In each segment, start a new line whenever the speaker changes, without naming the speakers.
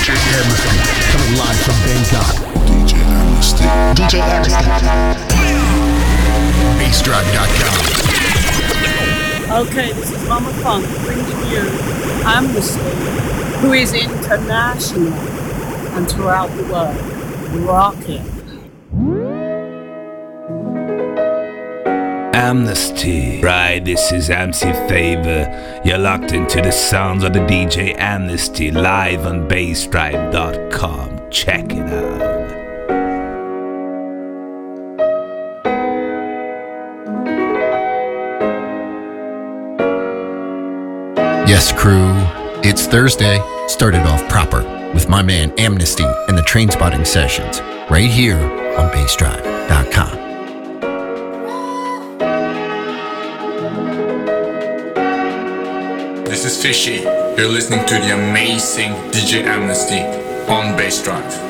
DJ Amnesty, coming live from Bangkok.
DJ Amnesty.
DJ Amnesty. BassDrive.com.
Okay, this is Mama Funk bringing you Amnesty, who is international and throughout the world. Rocking.
Amnesty. Right, this is MC Favor. You're locked into the sounds of the DJ Amnesty live on bassdrive.com. Check it out.
Yes, crew. It's Thursday. Started off proper with my man Amnesty and the train spotting sessions right here on bassdrive.com.
This is Fishy. You're listening to the amazing DJ Amnesty on Bass Drive.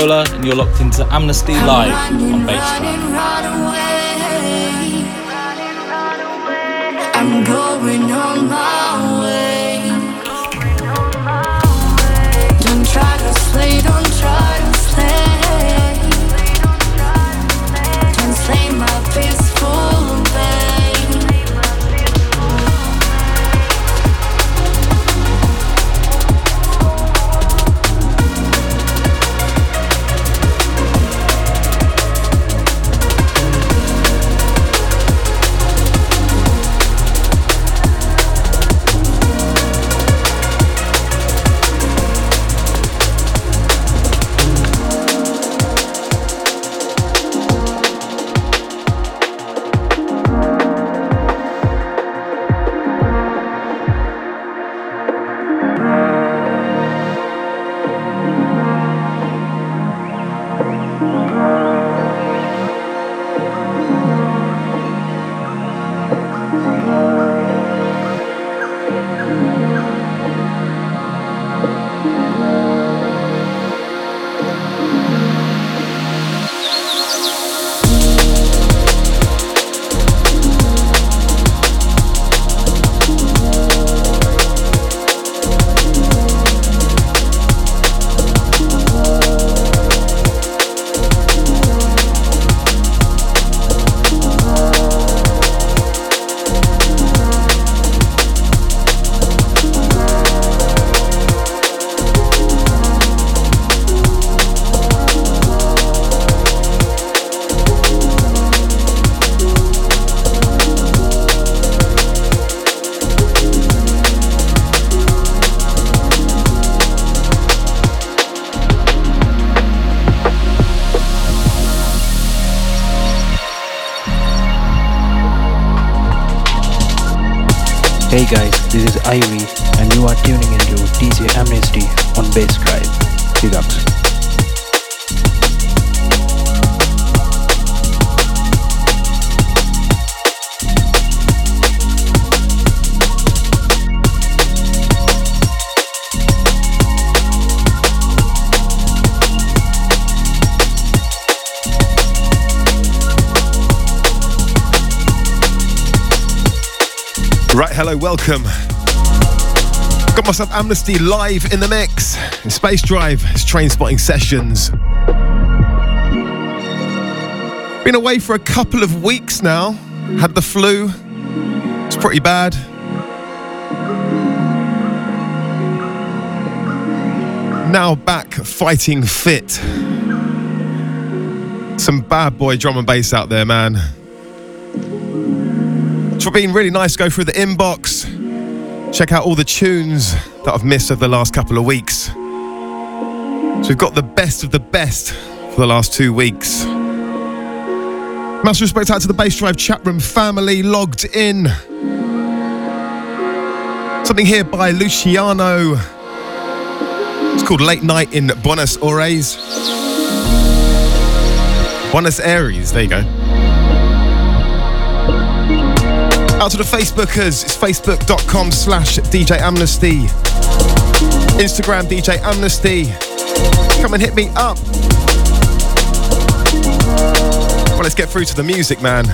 Solar, and you're locked into Amnesty Live on
Baseline. This is Irene.
Right, hello, welcome. Got myself Amnesty live in the mix. In Space Drive, it's train spotting sessions. Been away for a couple of weeks now. Had the flu. It's pretty bad. Now back fighting fit. Some bad boy drum and bass out there, man much for being really nice. Go through the inbox. Check out all the tunes that I've missed over the last couple of weeks. So we've got the best of the best for the last two weeks. Massive respect out to the Bass Drive chat room family logged in. Something here by Luciano. It's called Late Night in Buenos Aires. Buenos Aires, there you go. Out to the Facebookers, it's facebook.com slash DJ Amnesty. Instagram DJ Amnesty. Come and hit me up. Well, let's get through to the music, man.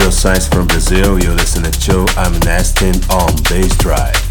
Duoscience from Brazil. You're listening to Joe I'm Nesting on Bass Drive.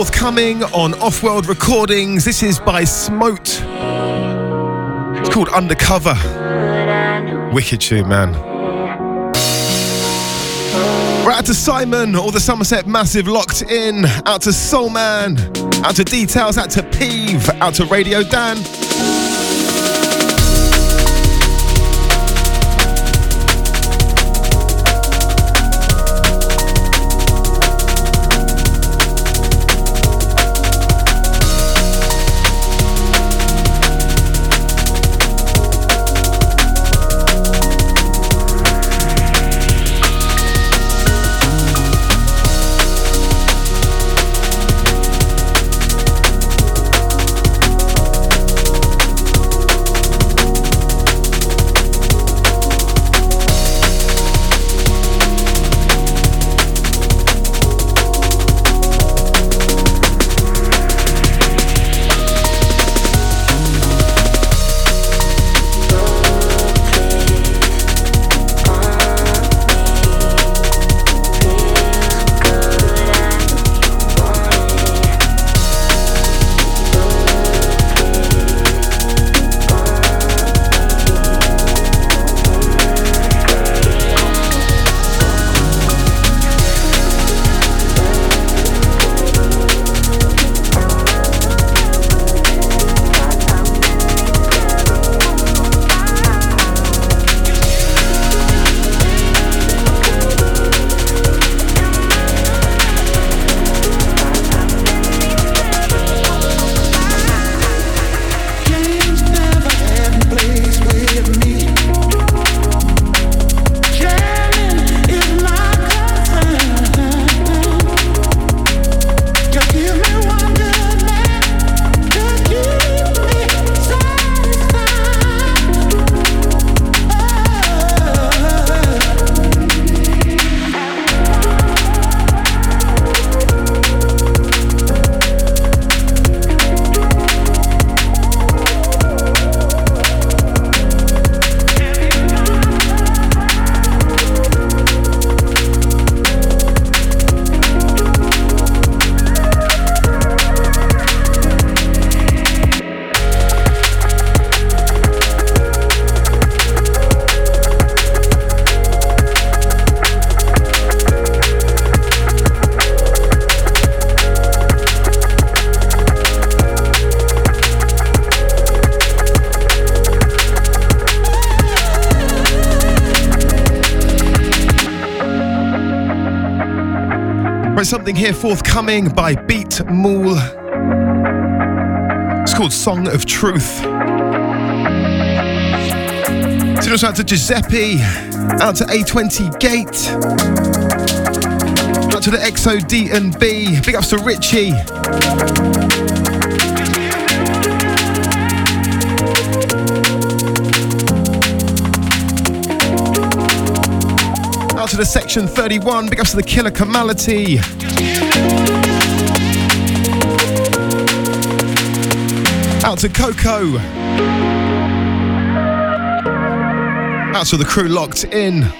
Forthcoming on Off World Recordings. This is by Smote. It's called Undercover. Wicked tune, man. Right out to Simon, all the Somerset Massive locked in. Out to Soul Man. Out to Details. Out to Peeve. Out to Radio Dan. Here forthcoming by Beatmool. It's called Song of Truth. Us out to Giuseppe, out to A20 Gate, out to the XO D and B. Big ups to Richie. The section 31, big ups to the Killer Kamality. Out to Coco. Out to the crew locked in.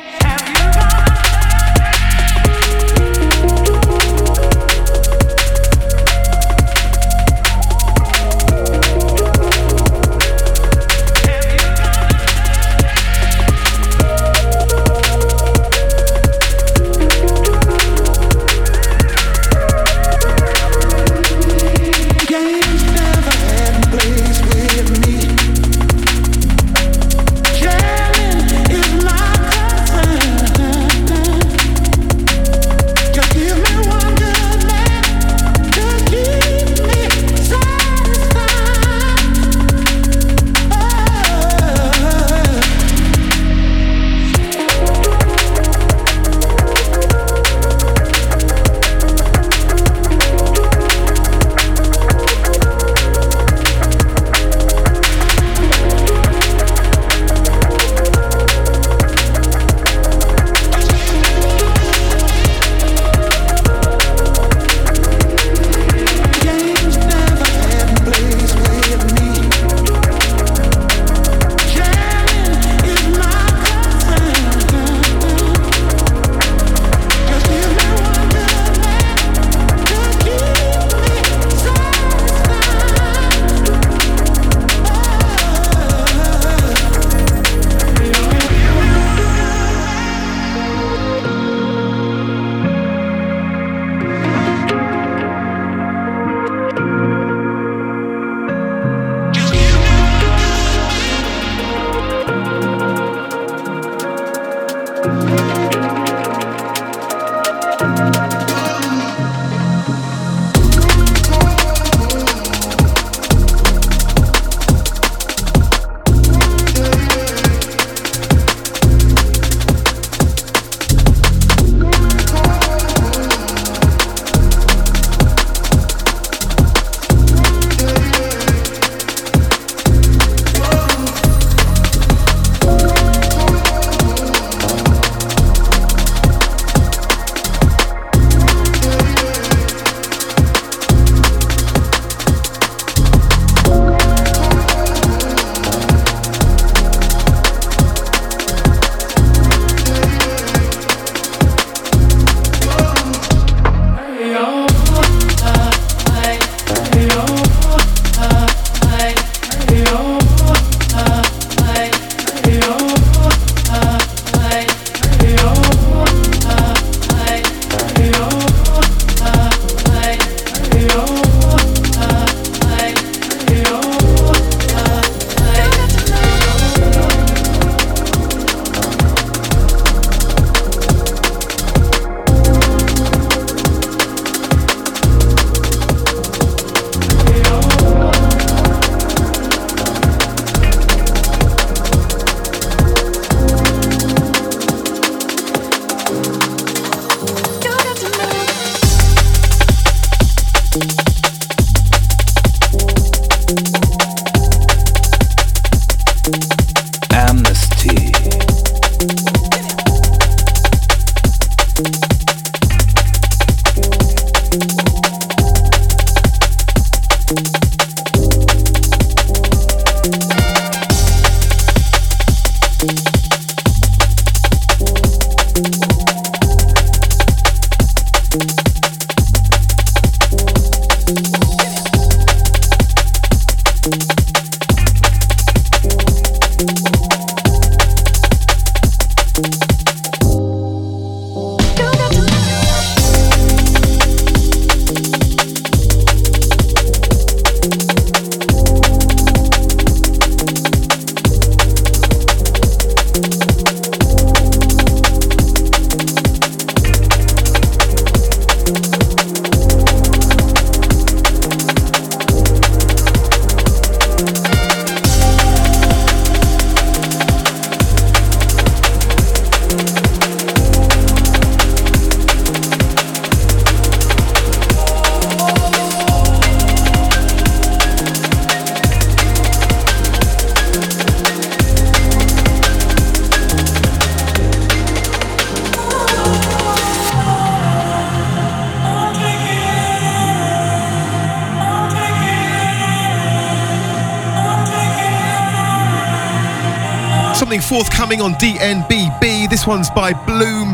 Forthcoming on DNBB. This one's by Bloom.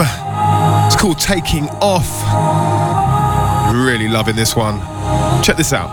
It's called Taking Off. Really loving this one. Check this out.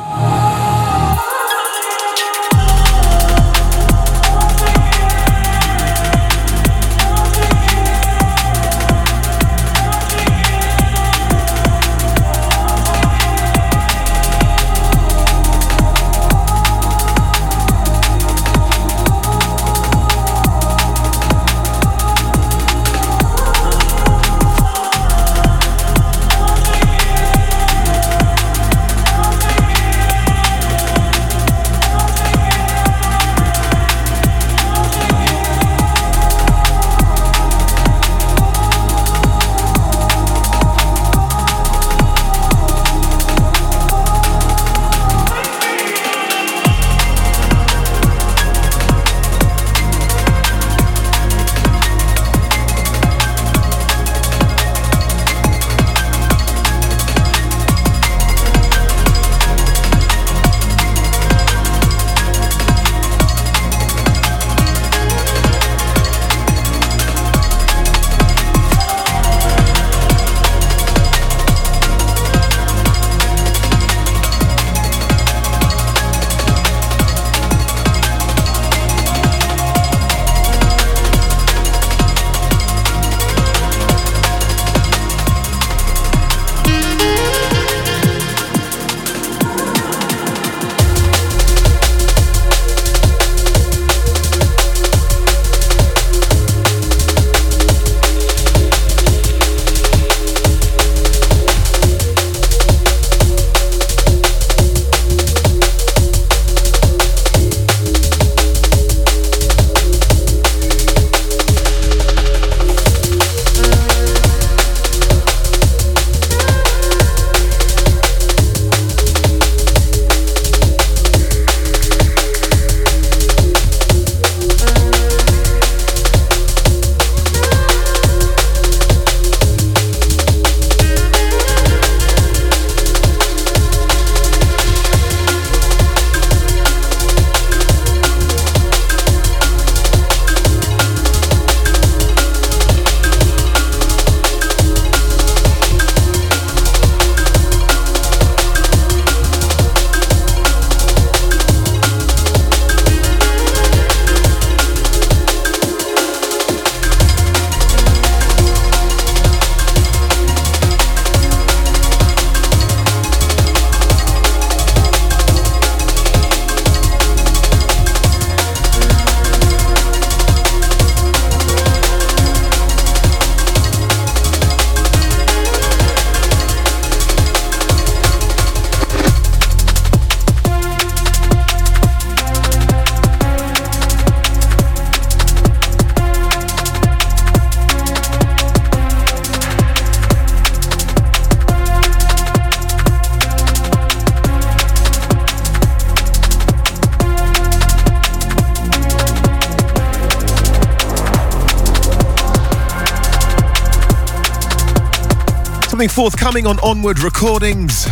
Something forthcoming on Onward Recordings.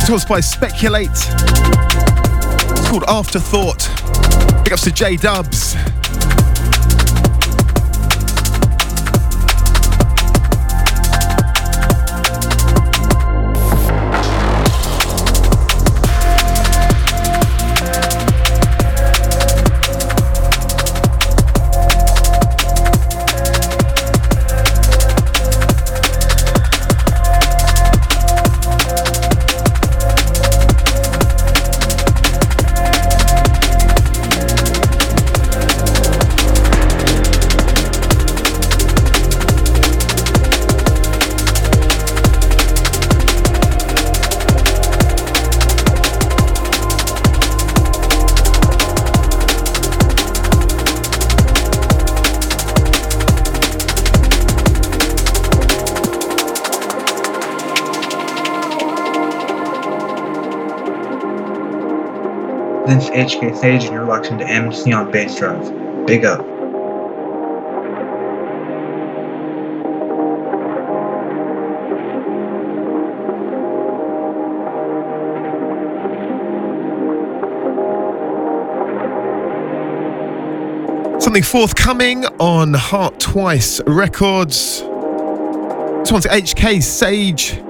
This one's by Speculate. It's called Afterthought. Big ups to J Dubs.
This is HK Sage and you're locked into MC on Bassdrive. Big up.
Something forthcoming on Heart Twice Records. This one's HK Sage.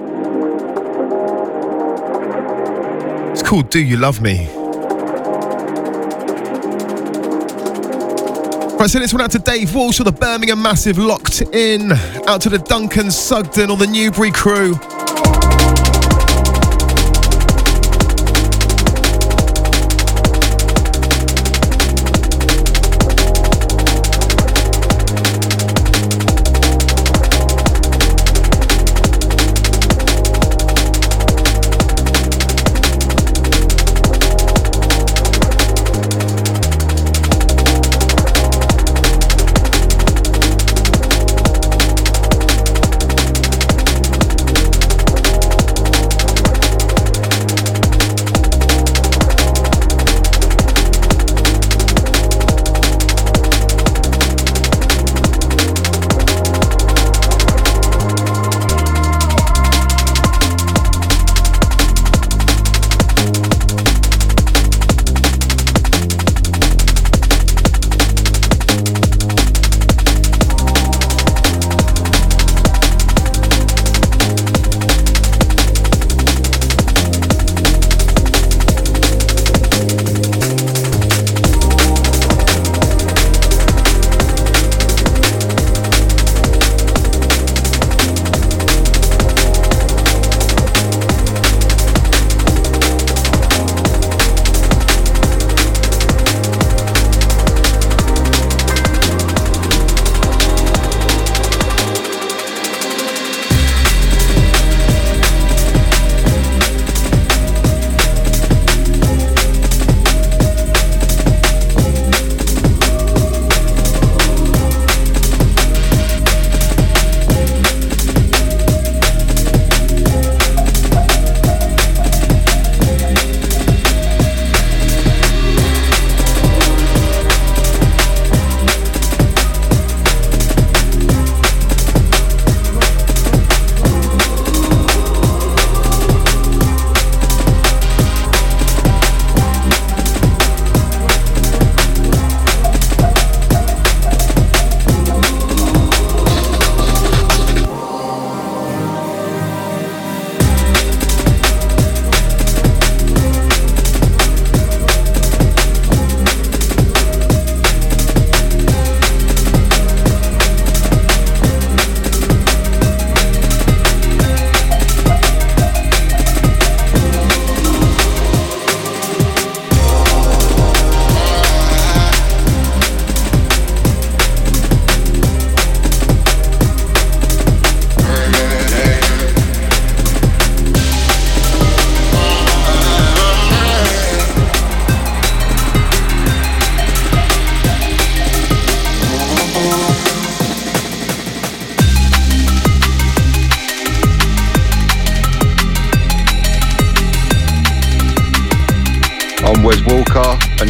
It's called Do You Love Me? Right, so this one out to Dave Walsh of the Birmingham Massive locked in. Out to the Duncan Sugden or the Newbury crew.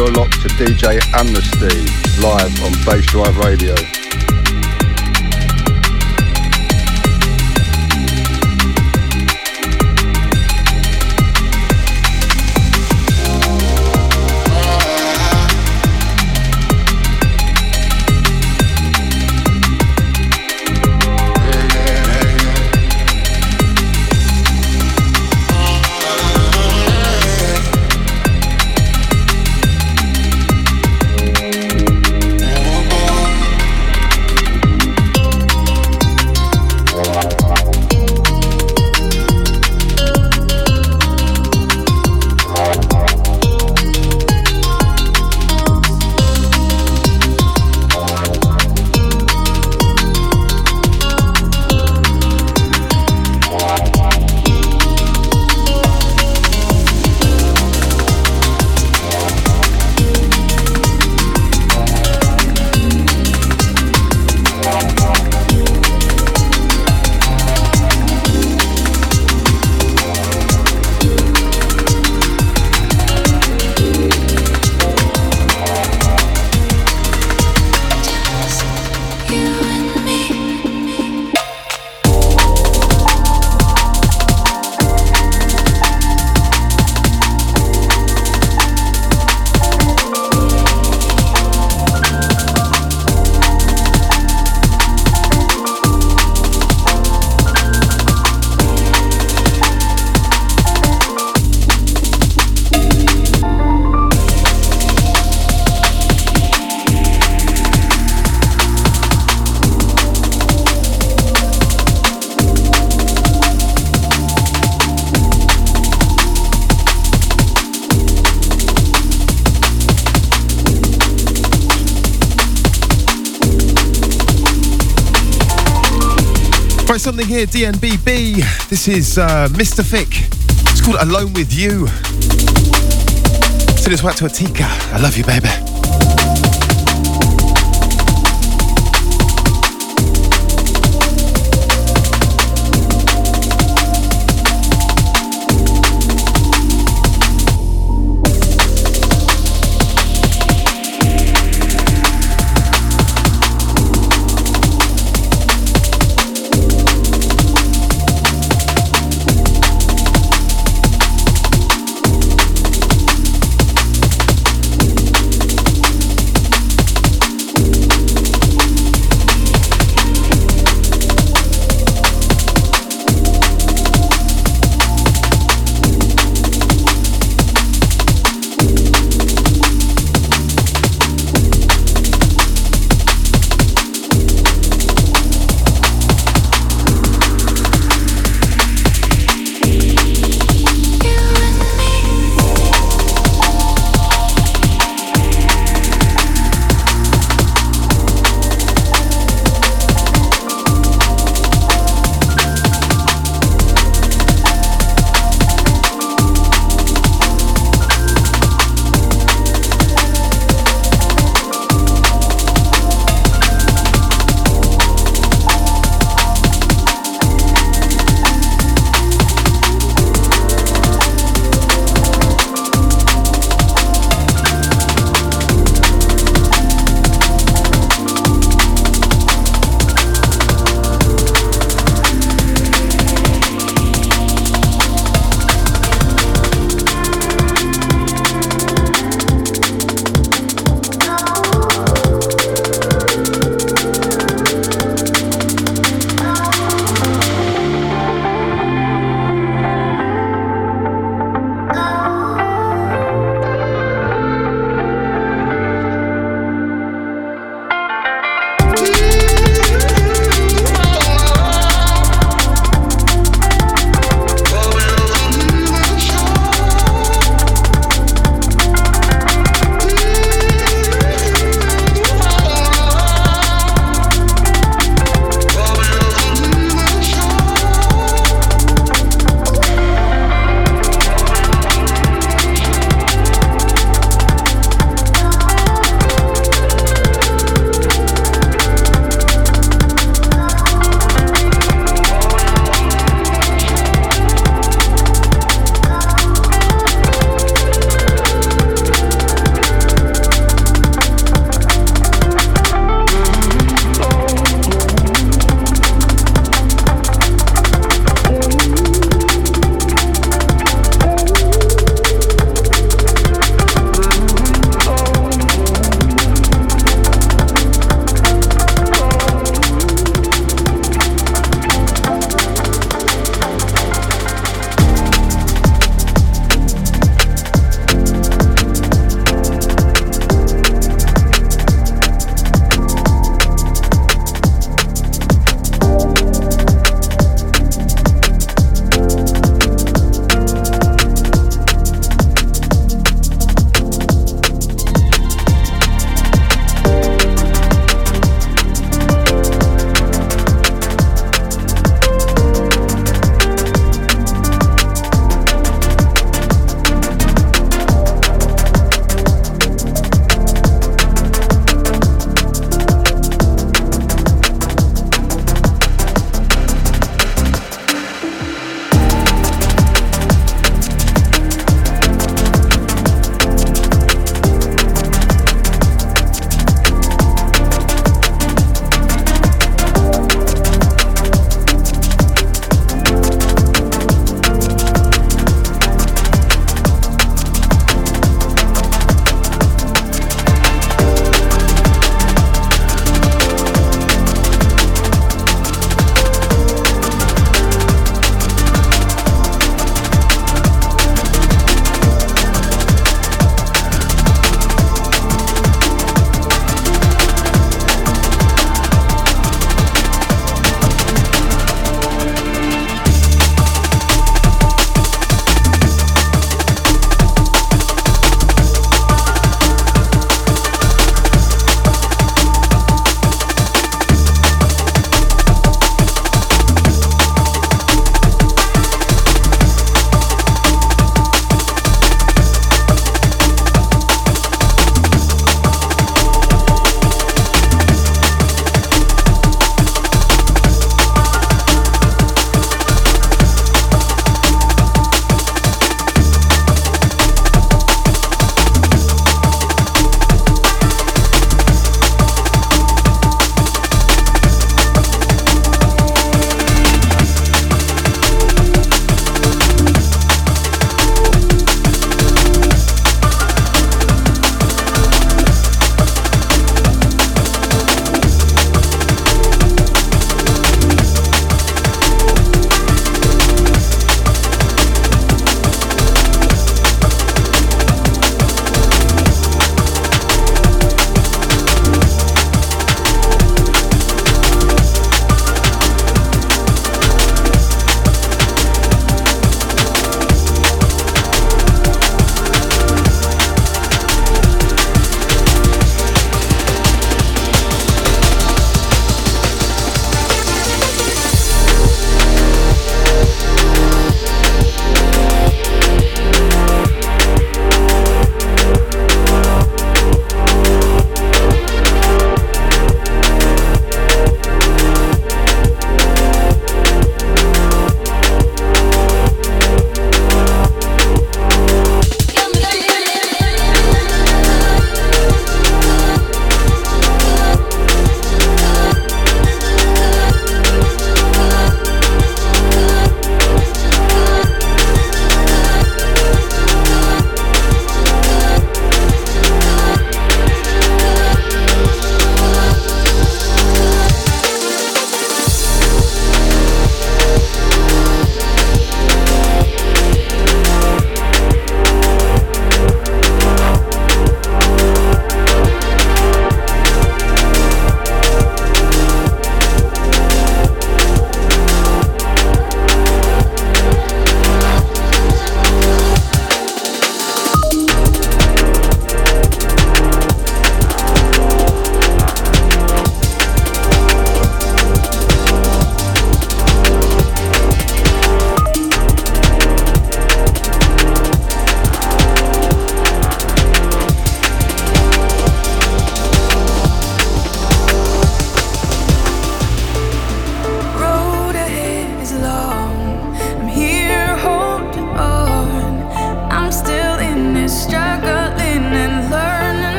You're locked to DJ Amnesty live on Bassdrive Radio.
Here, DNBB. This is uh, Mystific. It's called Alone with You. Send this back to Atika. I love you, baby.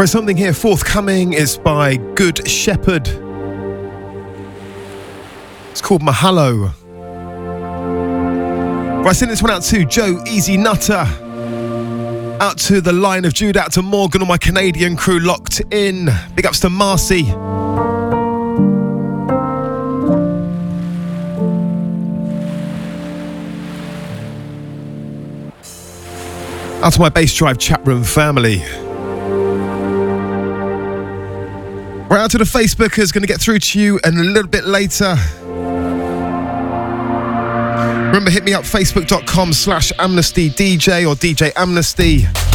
Right,
something here forthcoming is by Good Shepherd. It's called Mahalo. Right, send this one out to Joe Easy Nutter. Out to the line of Jude, out to Morgan, all my Canadian crew locked in. Big ups to Marcy. Out to my Bassdrive chat room family. Right out to the Facebookers, going to get through to you and a little bit later. Remember, hit me up facebook.com slash amnesty DJ or DJ Amnesty.
Amnesty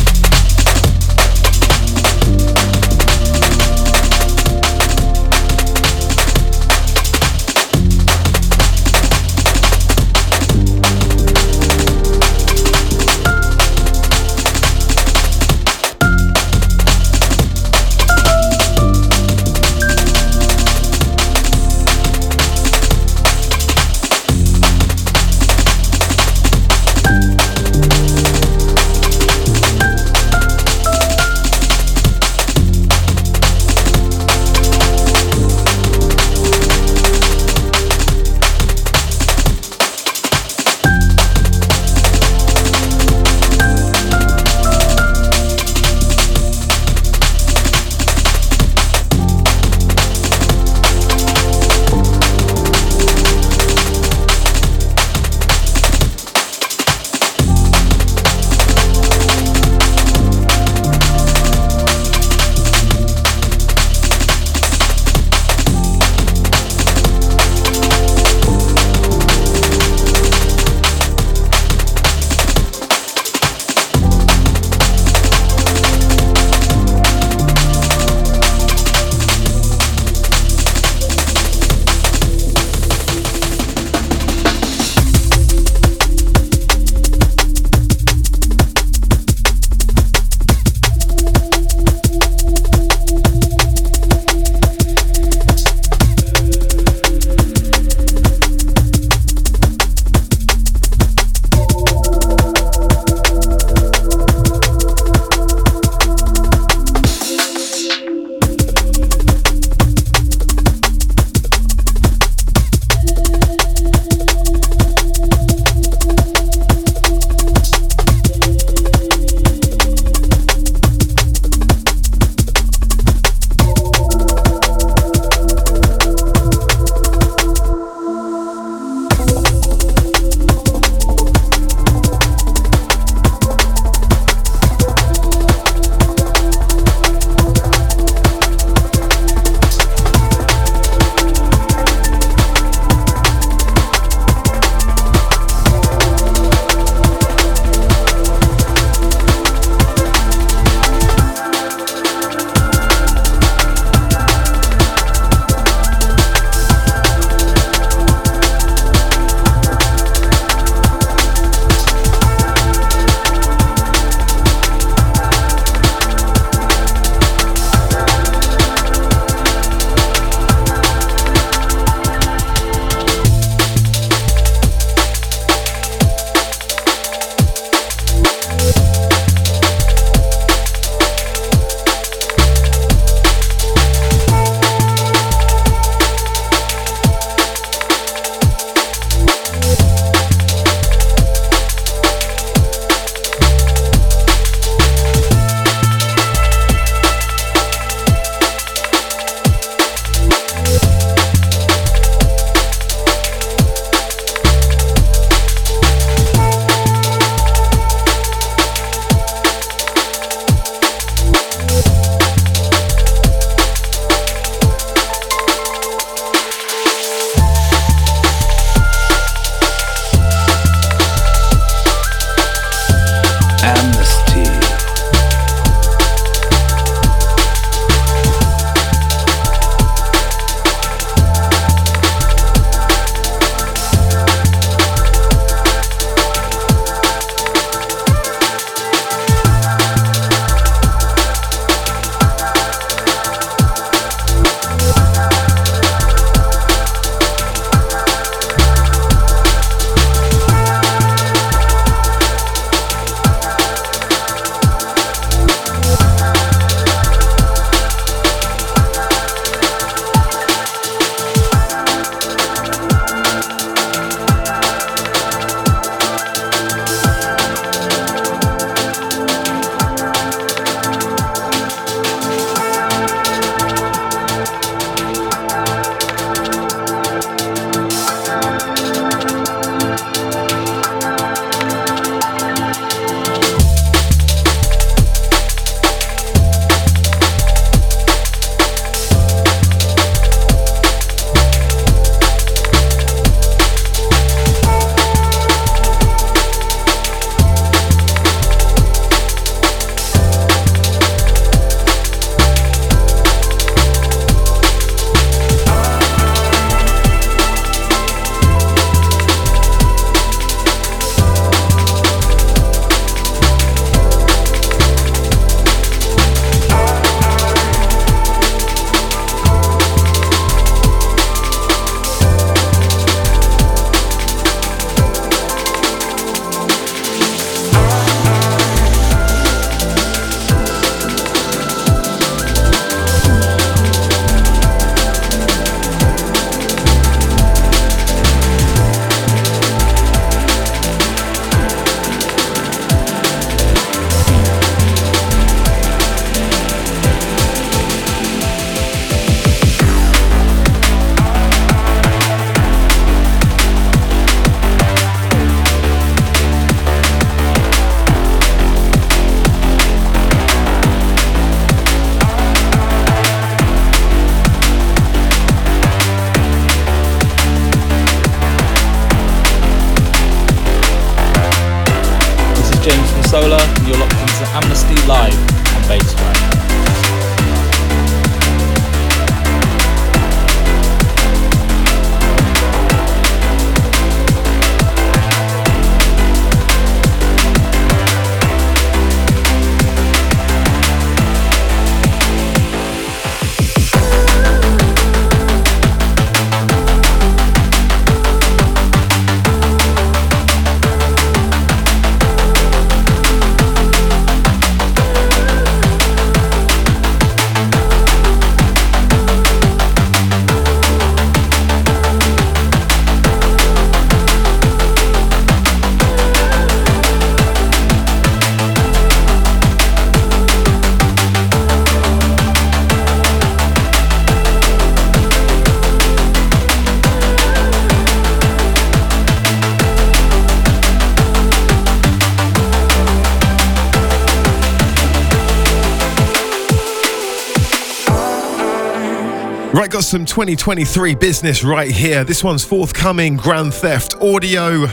some 2023 business right here. This one's forthcoming Grand Theft Audio.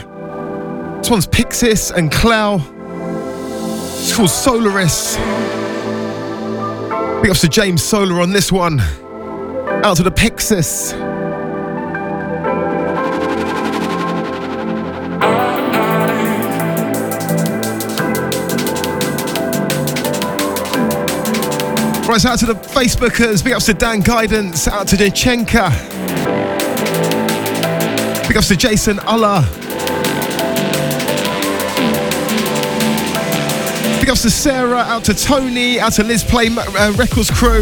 This one's pyxis and Kleu. It's called Solaris. Big ups to James Solar on this one. Out to the pyxis. Right, so out to the Facebookers. Big ups to Dan Guidance. Out to Jachenka. Big ups to Jason Allah. Big ups to Sarah. Out to Tony. Out to Liz Play uh, Records crew.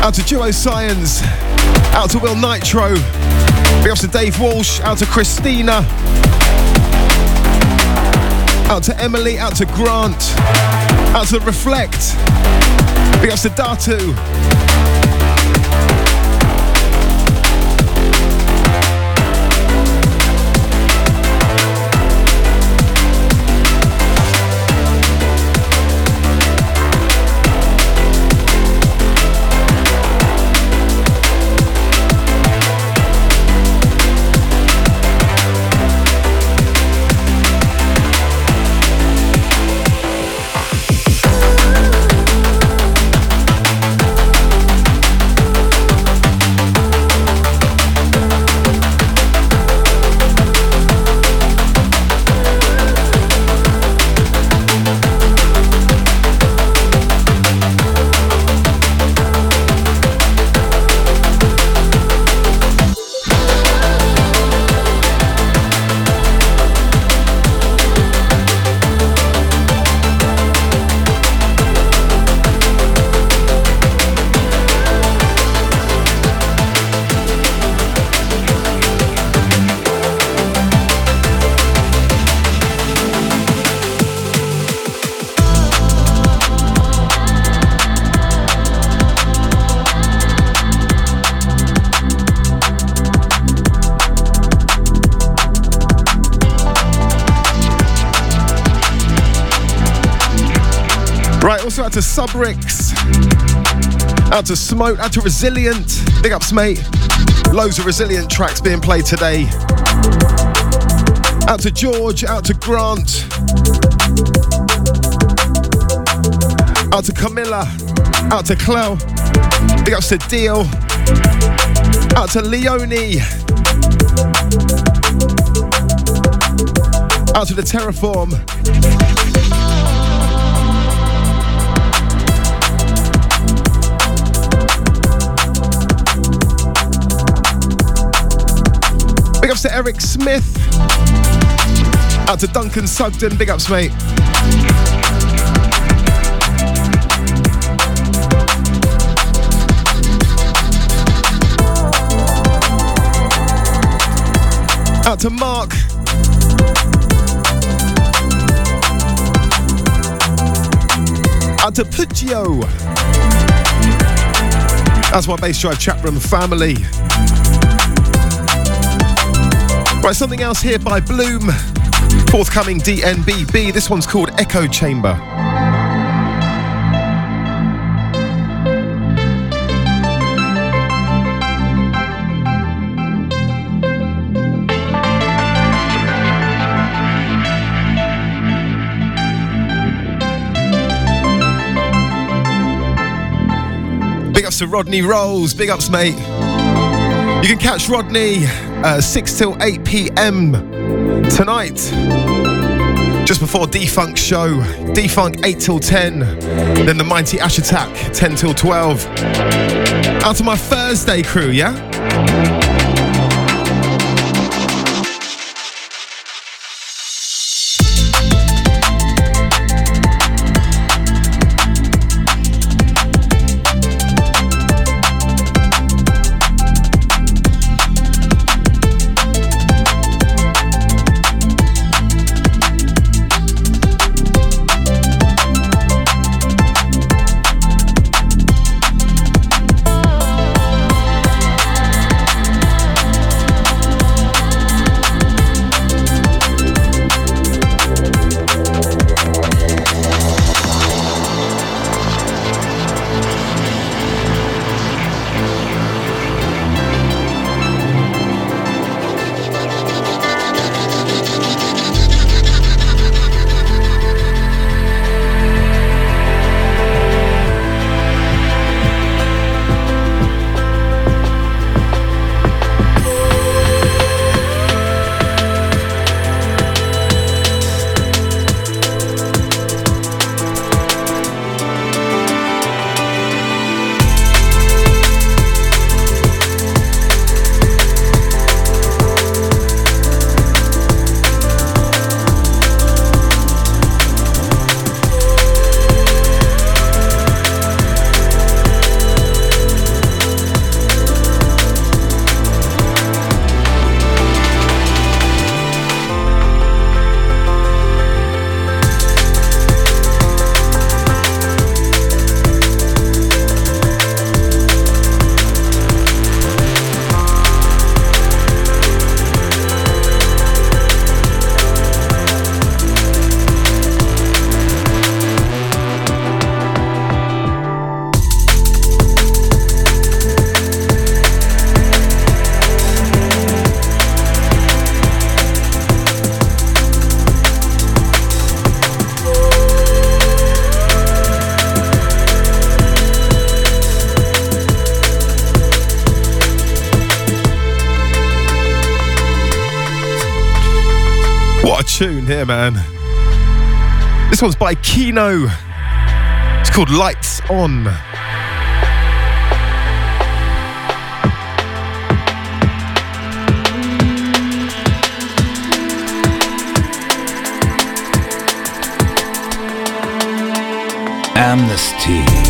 Out to Duoscience. Out to Will Nitro. Big ups to Dave Walsh. Out to Christina. Out to Emily. Out to Grant. Out to Reflect. Big ups to Datu. To Subrix. Out to Smote, out to Rezilient. Big ups, mate. Loads of Rezilient tracks being played today. Out to George, out to Grant. Out to Camilla, out to Cleo. Big ups to Deal. Out to Leonie. Out to the Terraform. Smith. Out to Duncan Sugden. Big ups, mate. Out to Mark. Out to Puccio. That's my Bassdrive chat room family. Right, something else here by Bloom, forthcoming DNBB. This one's called Echo Chamber. Big ups to Rodney Rolls. Big ups, mate. You can catch Rodney uh, 6 till 8 p.m. tonight. Just before Defunk show. Defunk 8 till 10. Then the Mighty Ash Attack 10 till 12. Out to my Thursday crew, yeah? Here, man. This one's by Keeno. It's called Lights On.
Amnesty.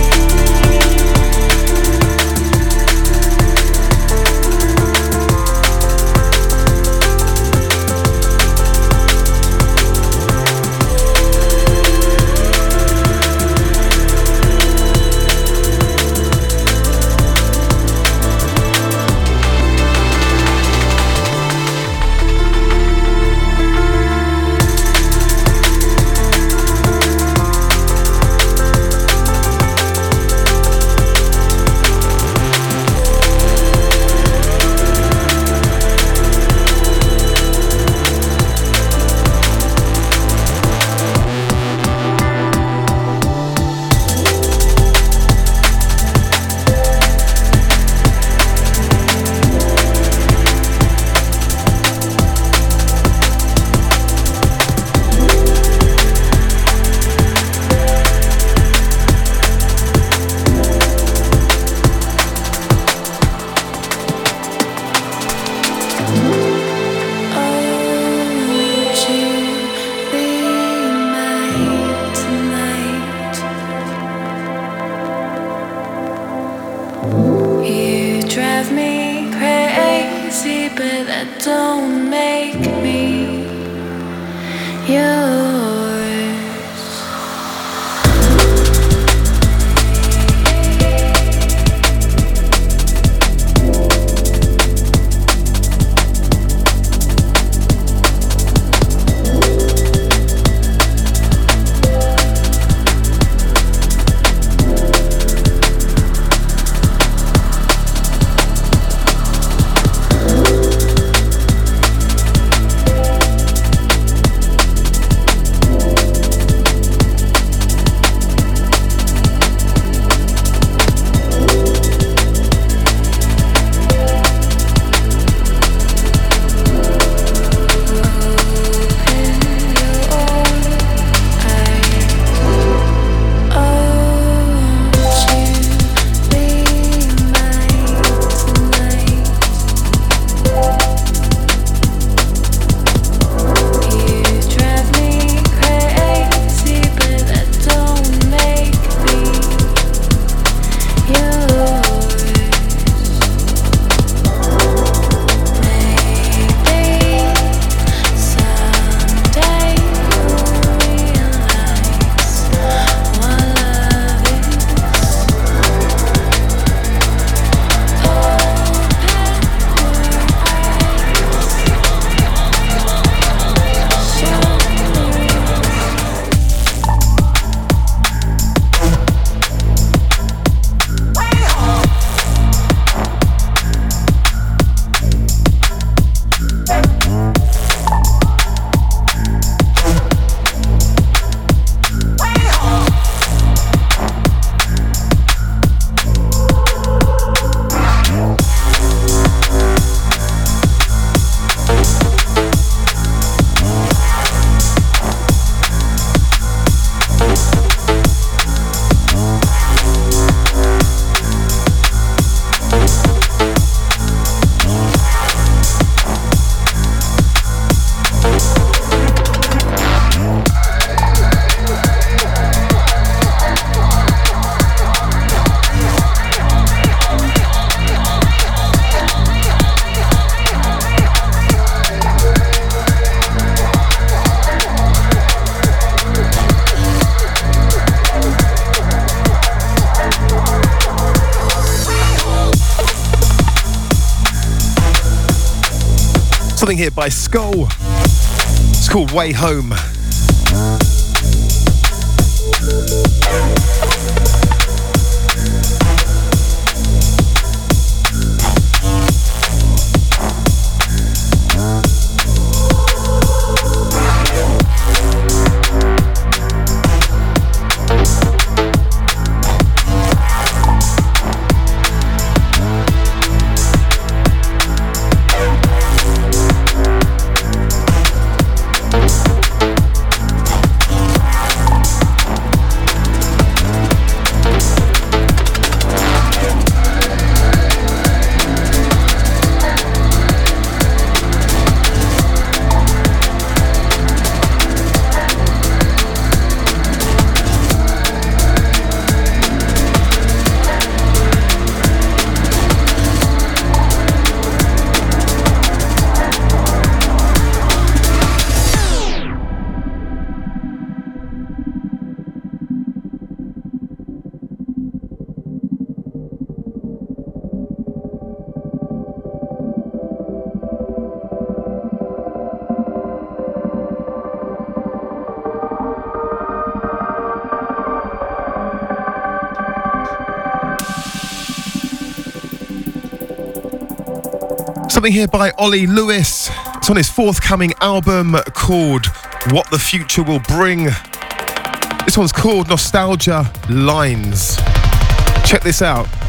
Here by Skoel. It's called Way Home. Something here by Oli Lewis. It's on his forthcoming album called What the Future Will Bring. This one's called Nostalgia Lines. Check this out.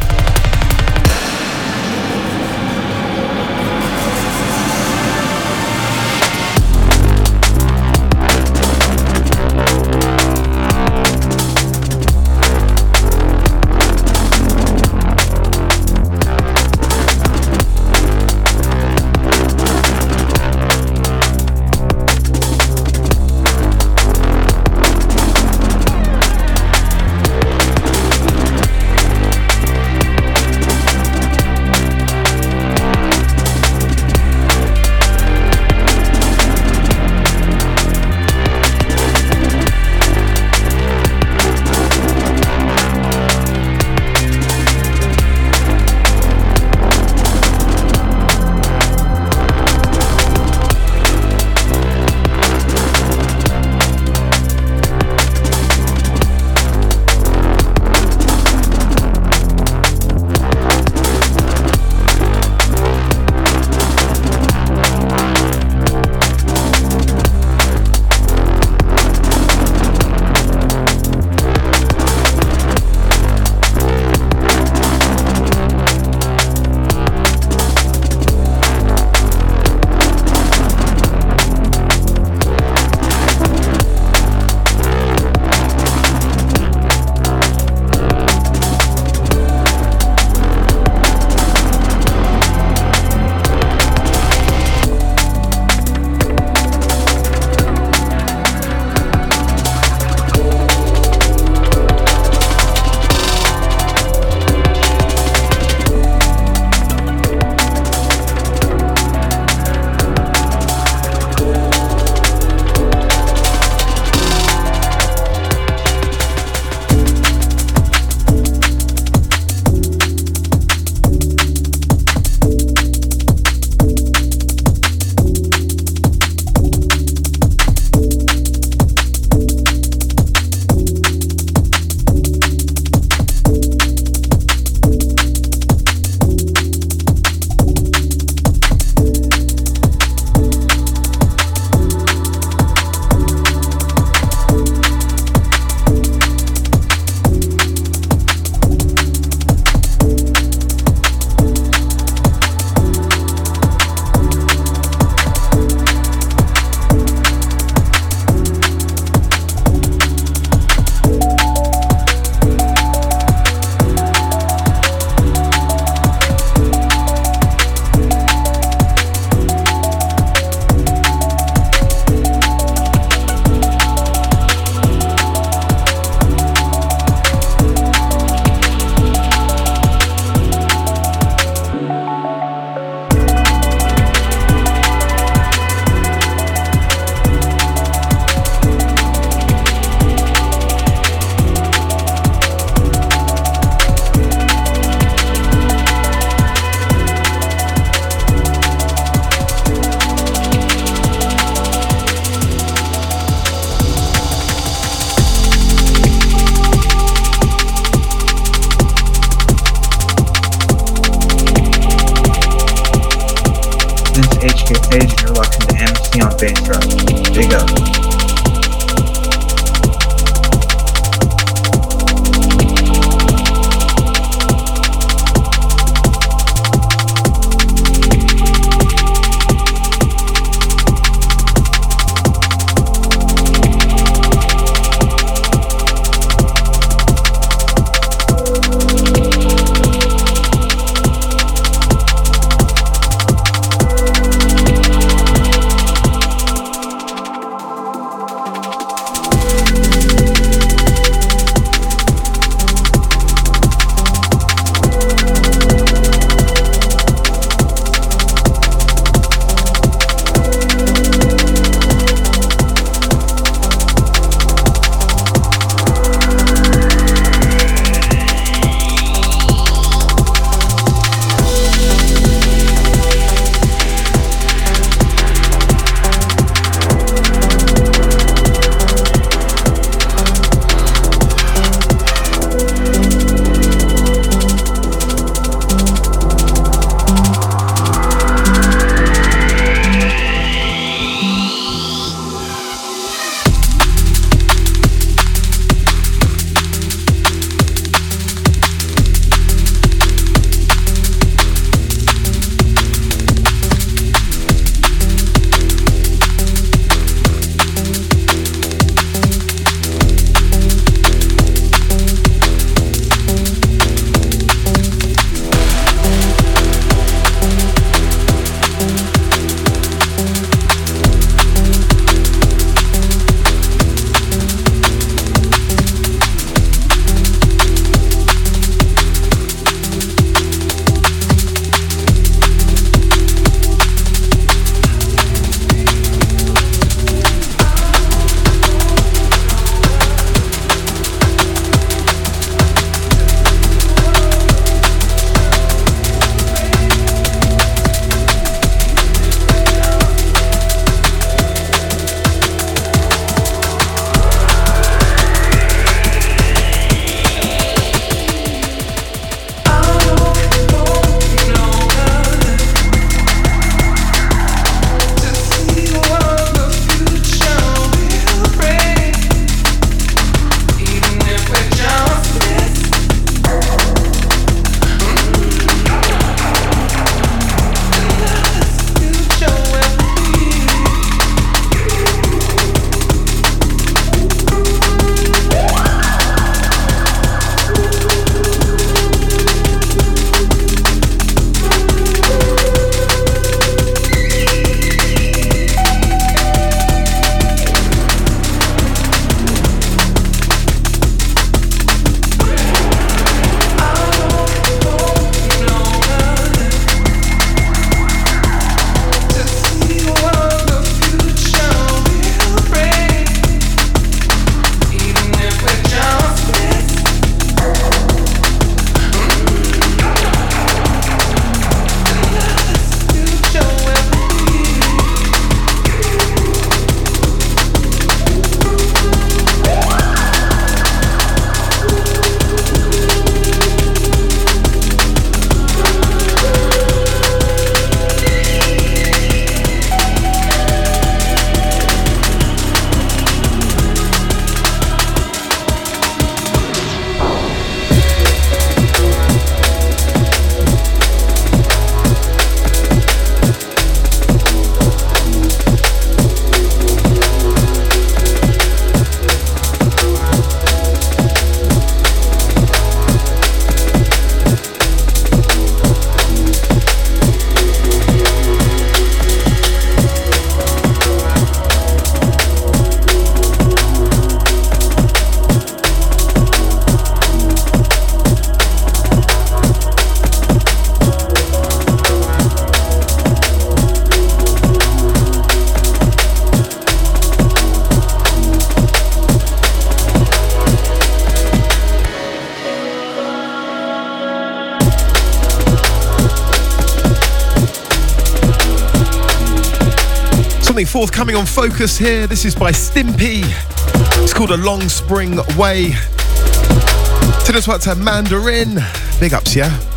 Forthcoming on Focus here. This is by Stimpy. It's called A Long Spring Way. Send us out to Mandarin. Big ups, yeah?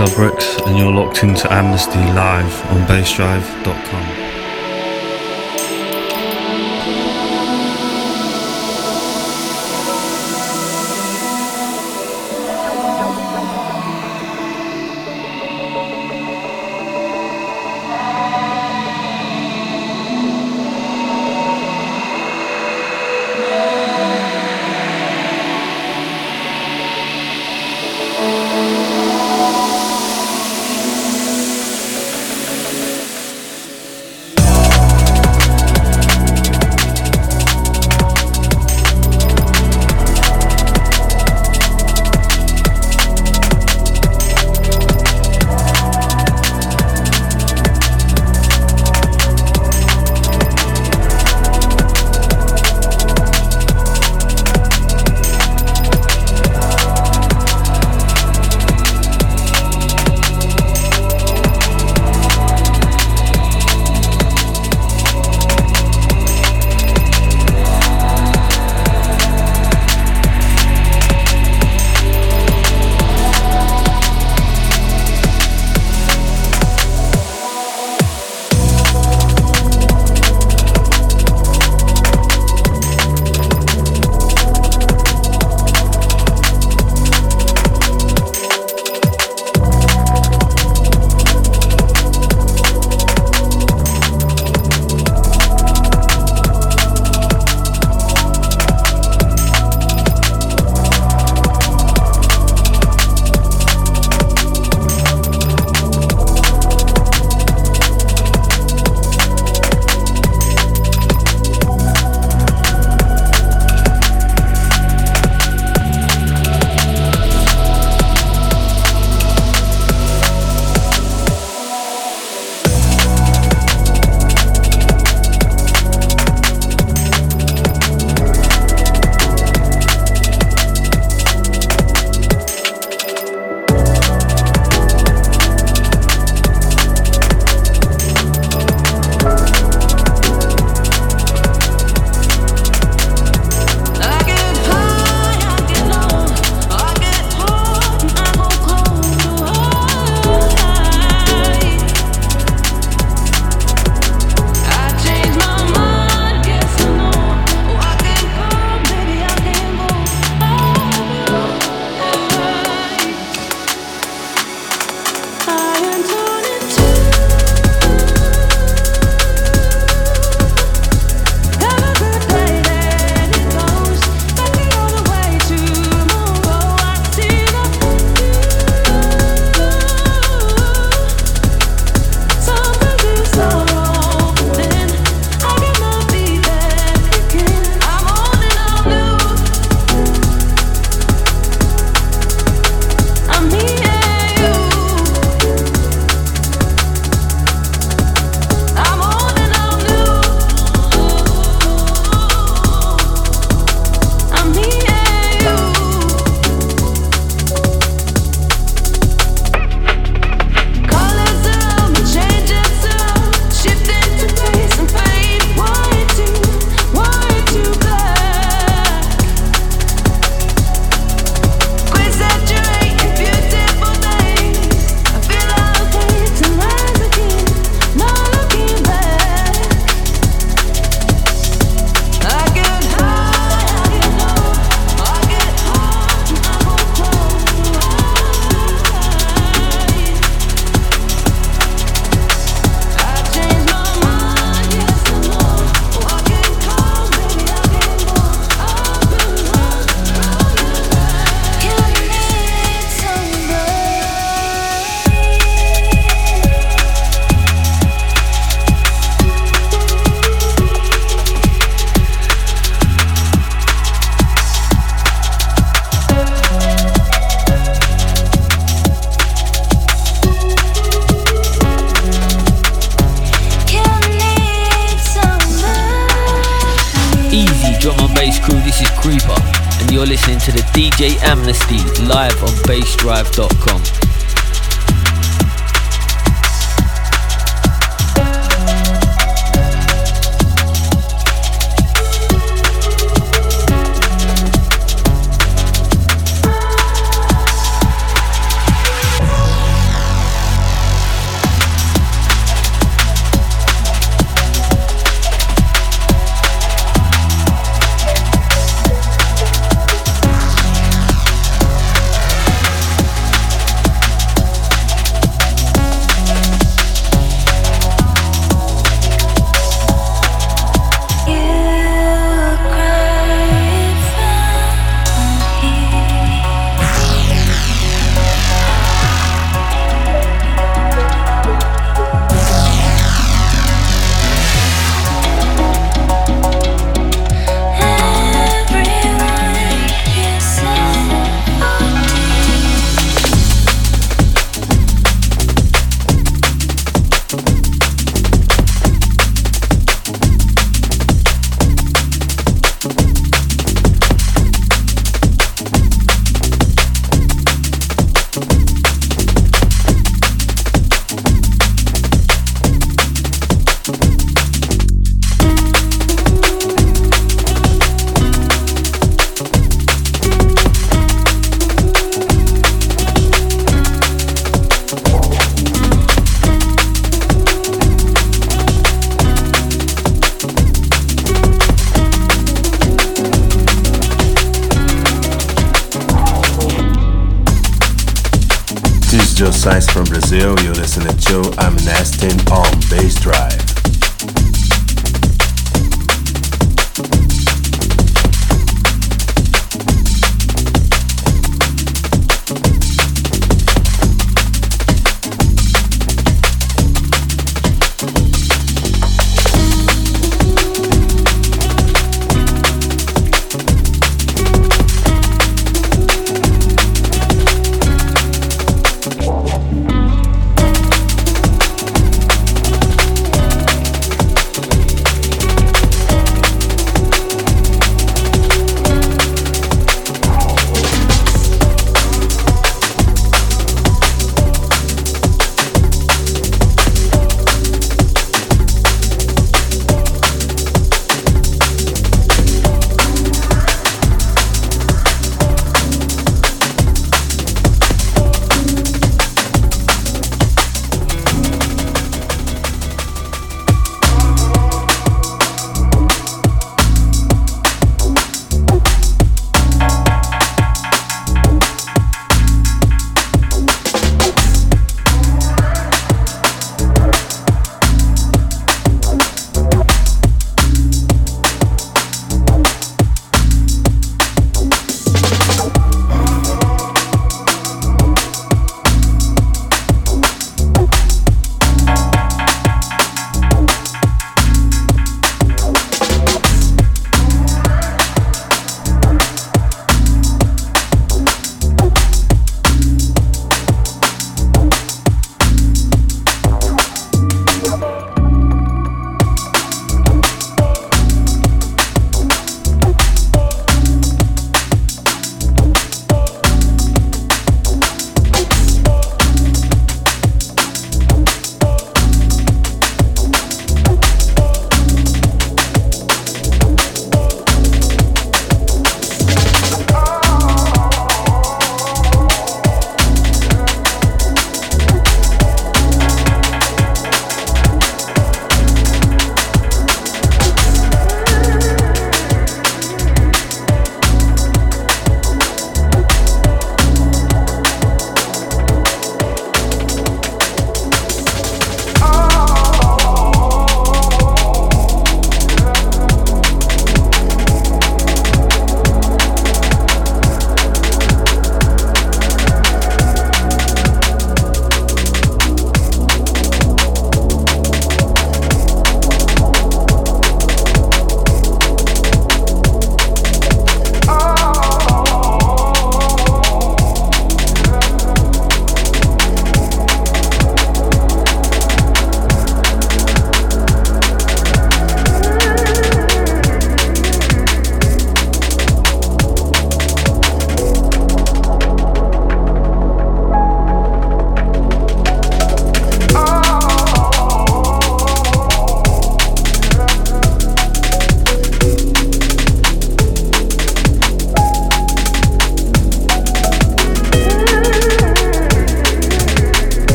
This
and you're locked into Amnesty Live on bassdrive.com.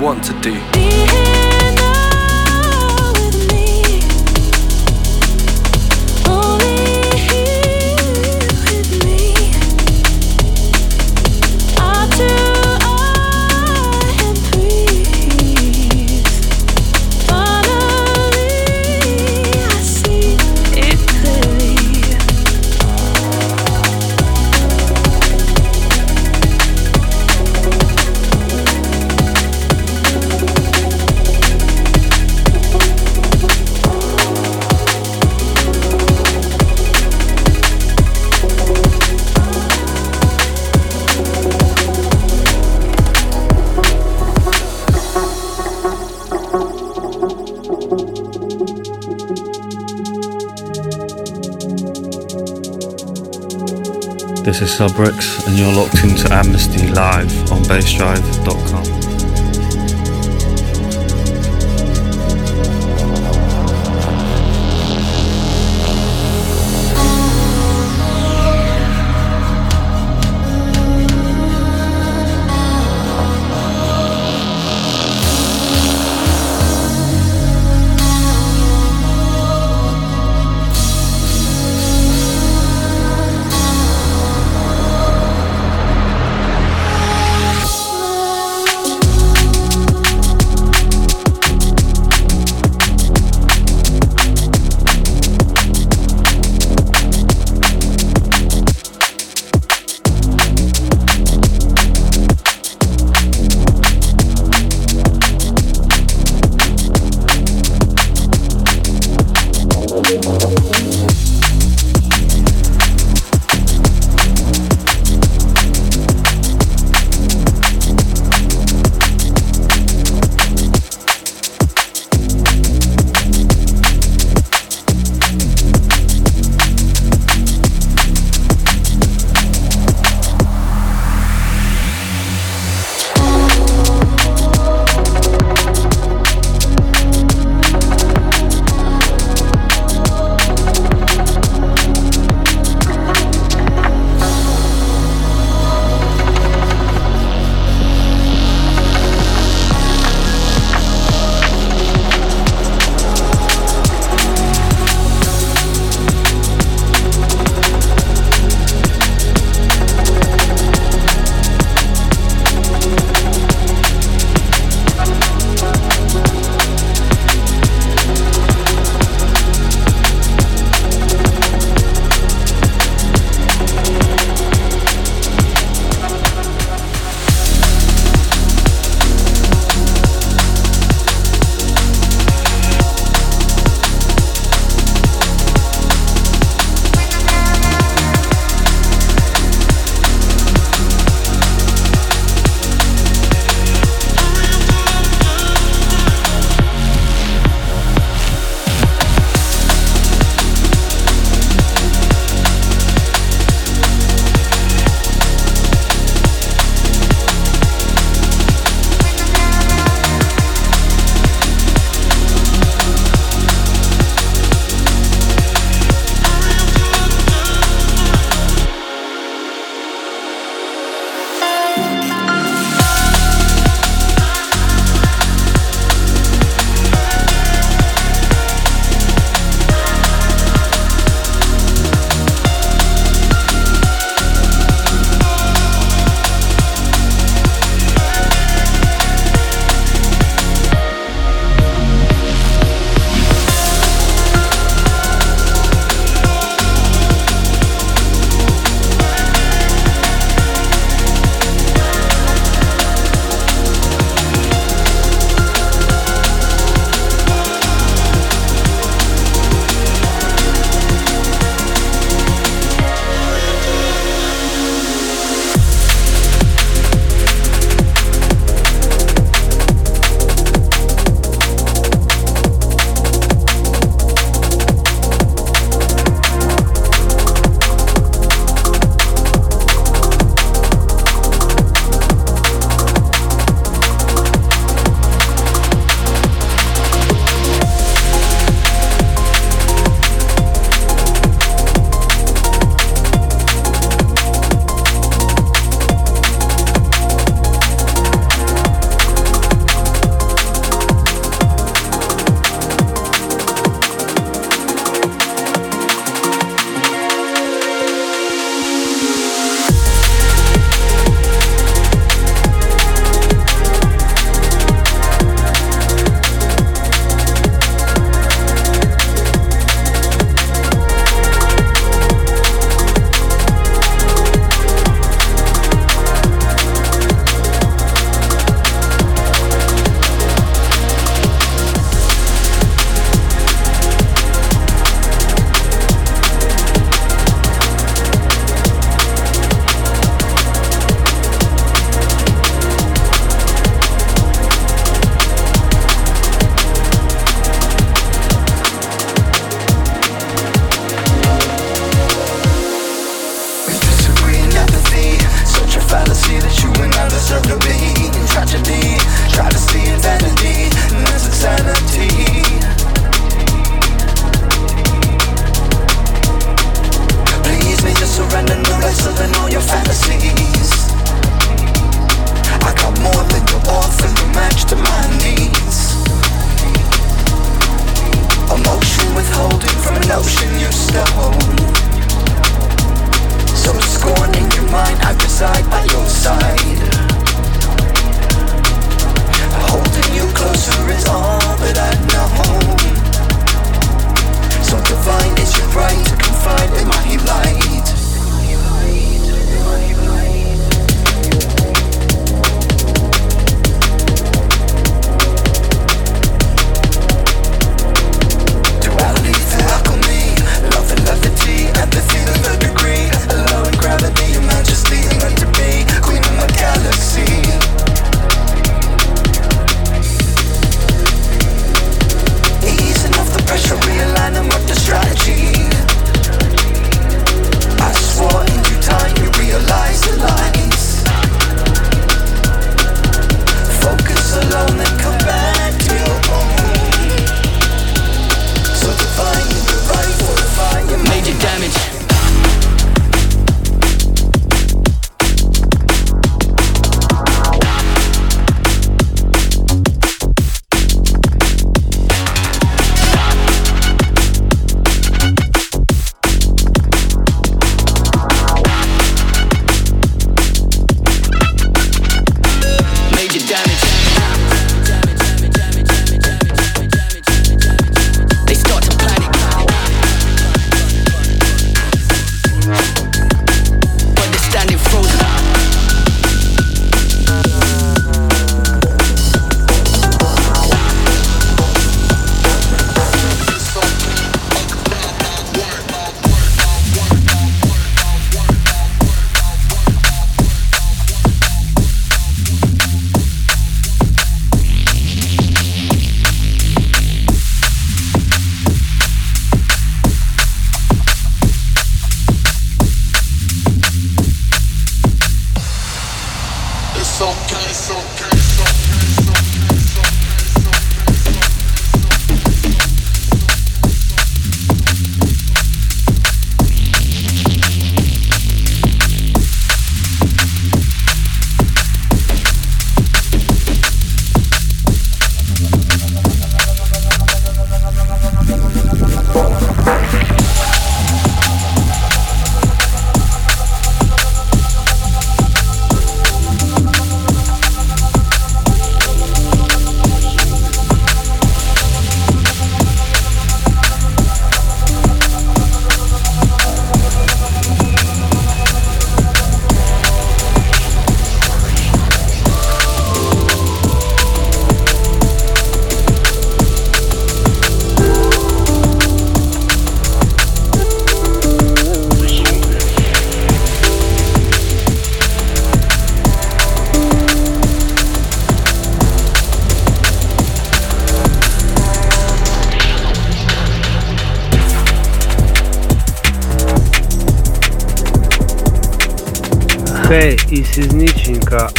want to do.
this is Subrix, and you're locked into Amnesty Live on bassdrive.com.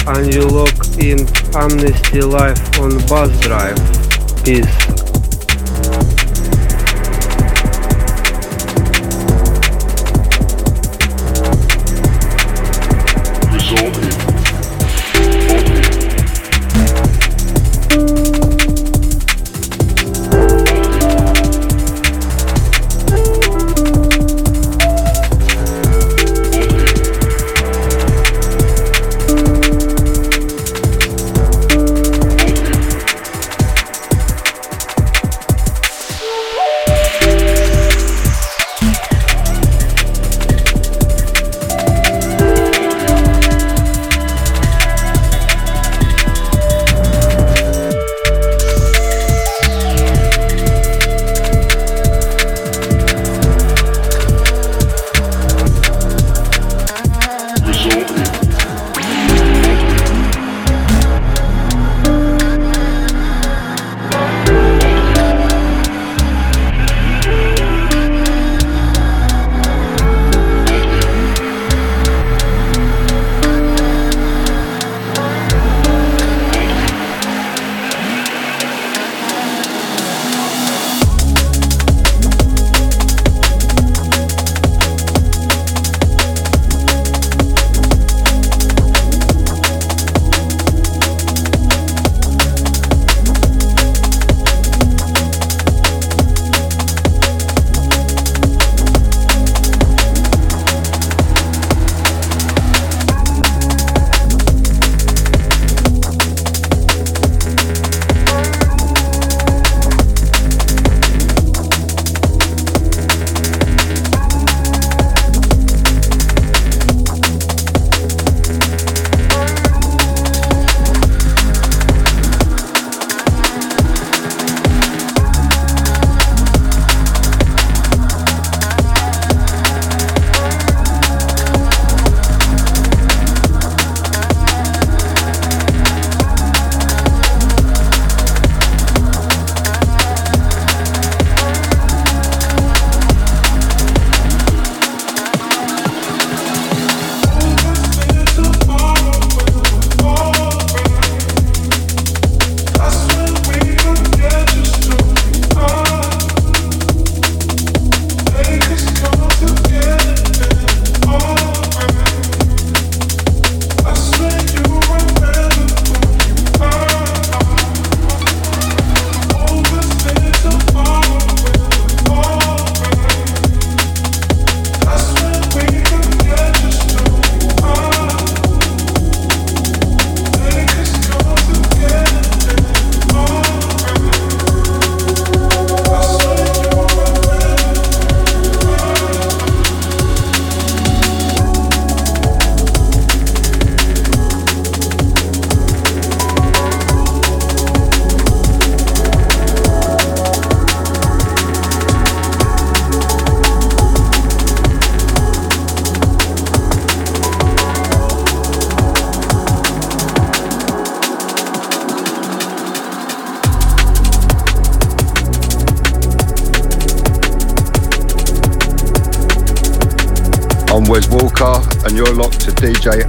And you log in Amnesty Live on Bassdrive. Peace.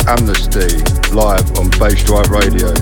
Amnesty live on Bass Drive Radio.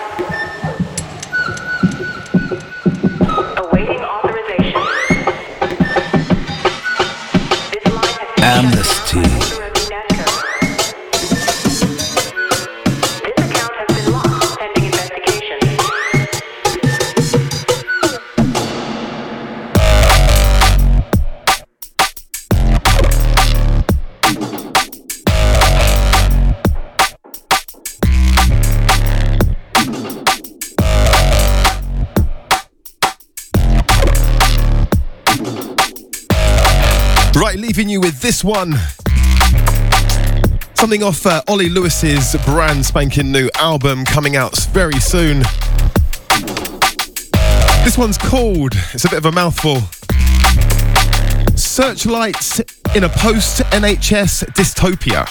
one. Something off uh, Oli Lewis's brand spanking new album coming out very soon. This one's called, it's a bit of a mouthful. Searchlights in a post NHS dystopia.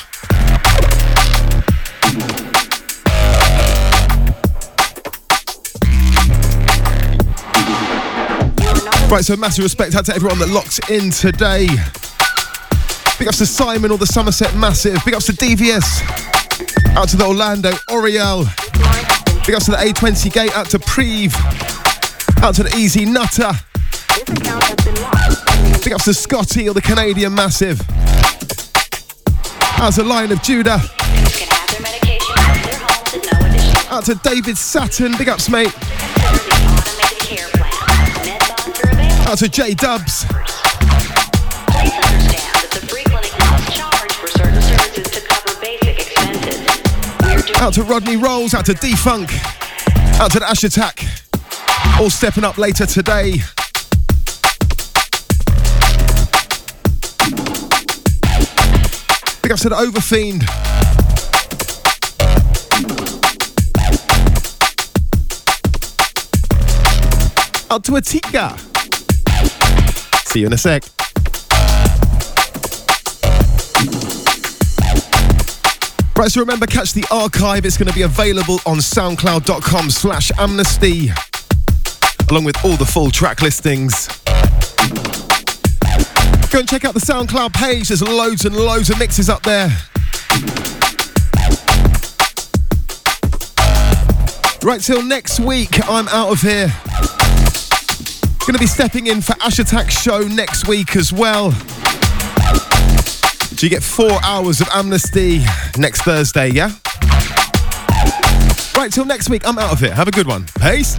Right, so massive respect out to everyone that locks in today. Big ups to Simon or the Somerset Massive. Big ups to DVS. Out to the Orlando Oriel. Big ups to the A20 Gate. Out to Preve. Out to the Easy Nutter. Big ups to Scotty or the Canadian Massive. Out to Lion of Judah. Out to David Saturn. Big ups, mate. Out to J Dubs. Out to Rodney Rolls, out to Defunk, out to the Ash Attack. All stepping up later today. Big ups to the Overfiend. Out to Atika. See you in a sec. Right, so remember, catch the archive. It's going to be available on soundcloud.com slash amnesty, along with all the full track listings. Go and check out the SoundCloud page. There's loads and loads of mixes up there. Right, till next week, I'm out of here. Going to be stepping in for Ash Attack's show next week as well. So you get four hours of amnesty next Thursday, yeah? Right, till next week, I'm out of here. Have a good one. Peace.